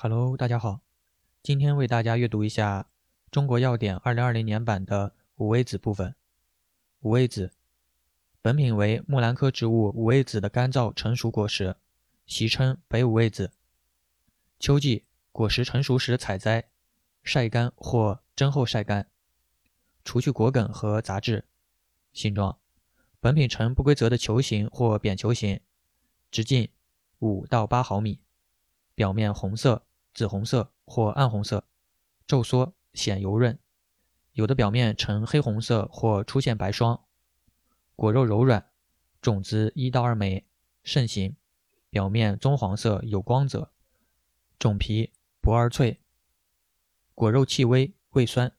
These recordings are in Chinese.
Hello，大家好，今天为大家阅读一下《中国药典》二零二零年版的五味子部分。五味子，本品为木兰科植物五味子的干燥成熟果实，习称北五味子。秋季果实成熟时采摘，晒干或蒸后晒干，除去果梗和杂质。形状，本品呈不规则的球形或扁球形，直径五到八毫米，表面红色。紫红色或暗红色，皱缩显油润，有的表面呈黑红色或出现白霜。果肉柔软，种子一到二枚，肾形，表面棕黄色有光泽，种皮薄而脆。果肉气微，味酸，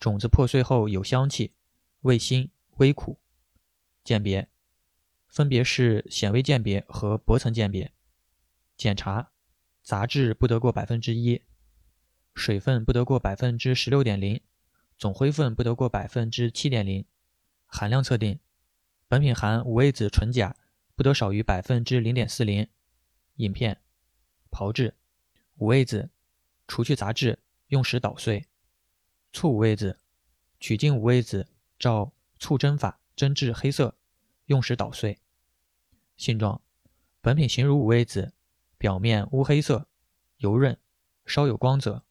种子破碎后有香气，味辛微苦。鉴别分别是显微鉴别和薄层鉴别。检查。杂质不得过百分之一，水分不得过百分之十六点零，总灰分不得过百分之七点零。含量测定：本品含五味子纯钾不得少于百分之零点四零。饮片：炮制五味子，除去杂质，用时捣碎。醋五味子：取净五味子，照醋蒸法蒸至黑色，用时捣碎。性状：本品形如五味子。表面乌黑色，油润，稍有光泽，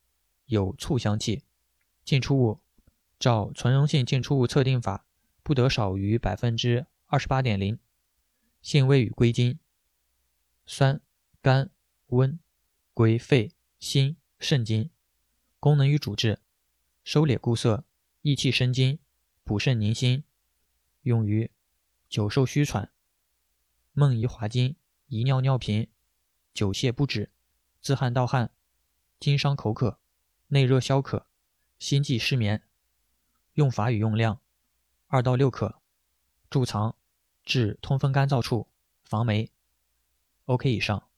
有醋香气。进出物照存溶性进出物测定法，不得少于百分之二十八点零。性味与归经：酸、甘、温，归肺、心、肾经。功能与主治：收敛固涩，益气生津，补肾宁心。用于久受虚喘、梦遗滑精、遗尿尿频。久泻不止，自汗盗汗，津伤口渴，内热消渴，心悸失眠。用法与用量：二到六克，贮藏，治通风干燥处，防霉。OK 以上。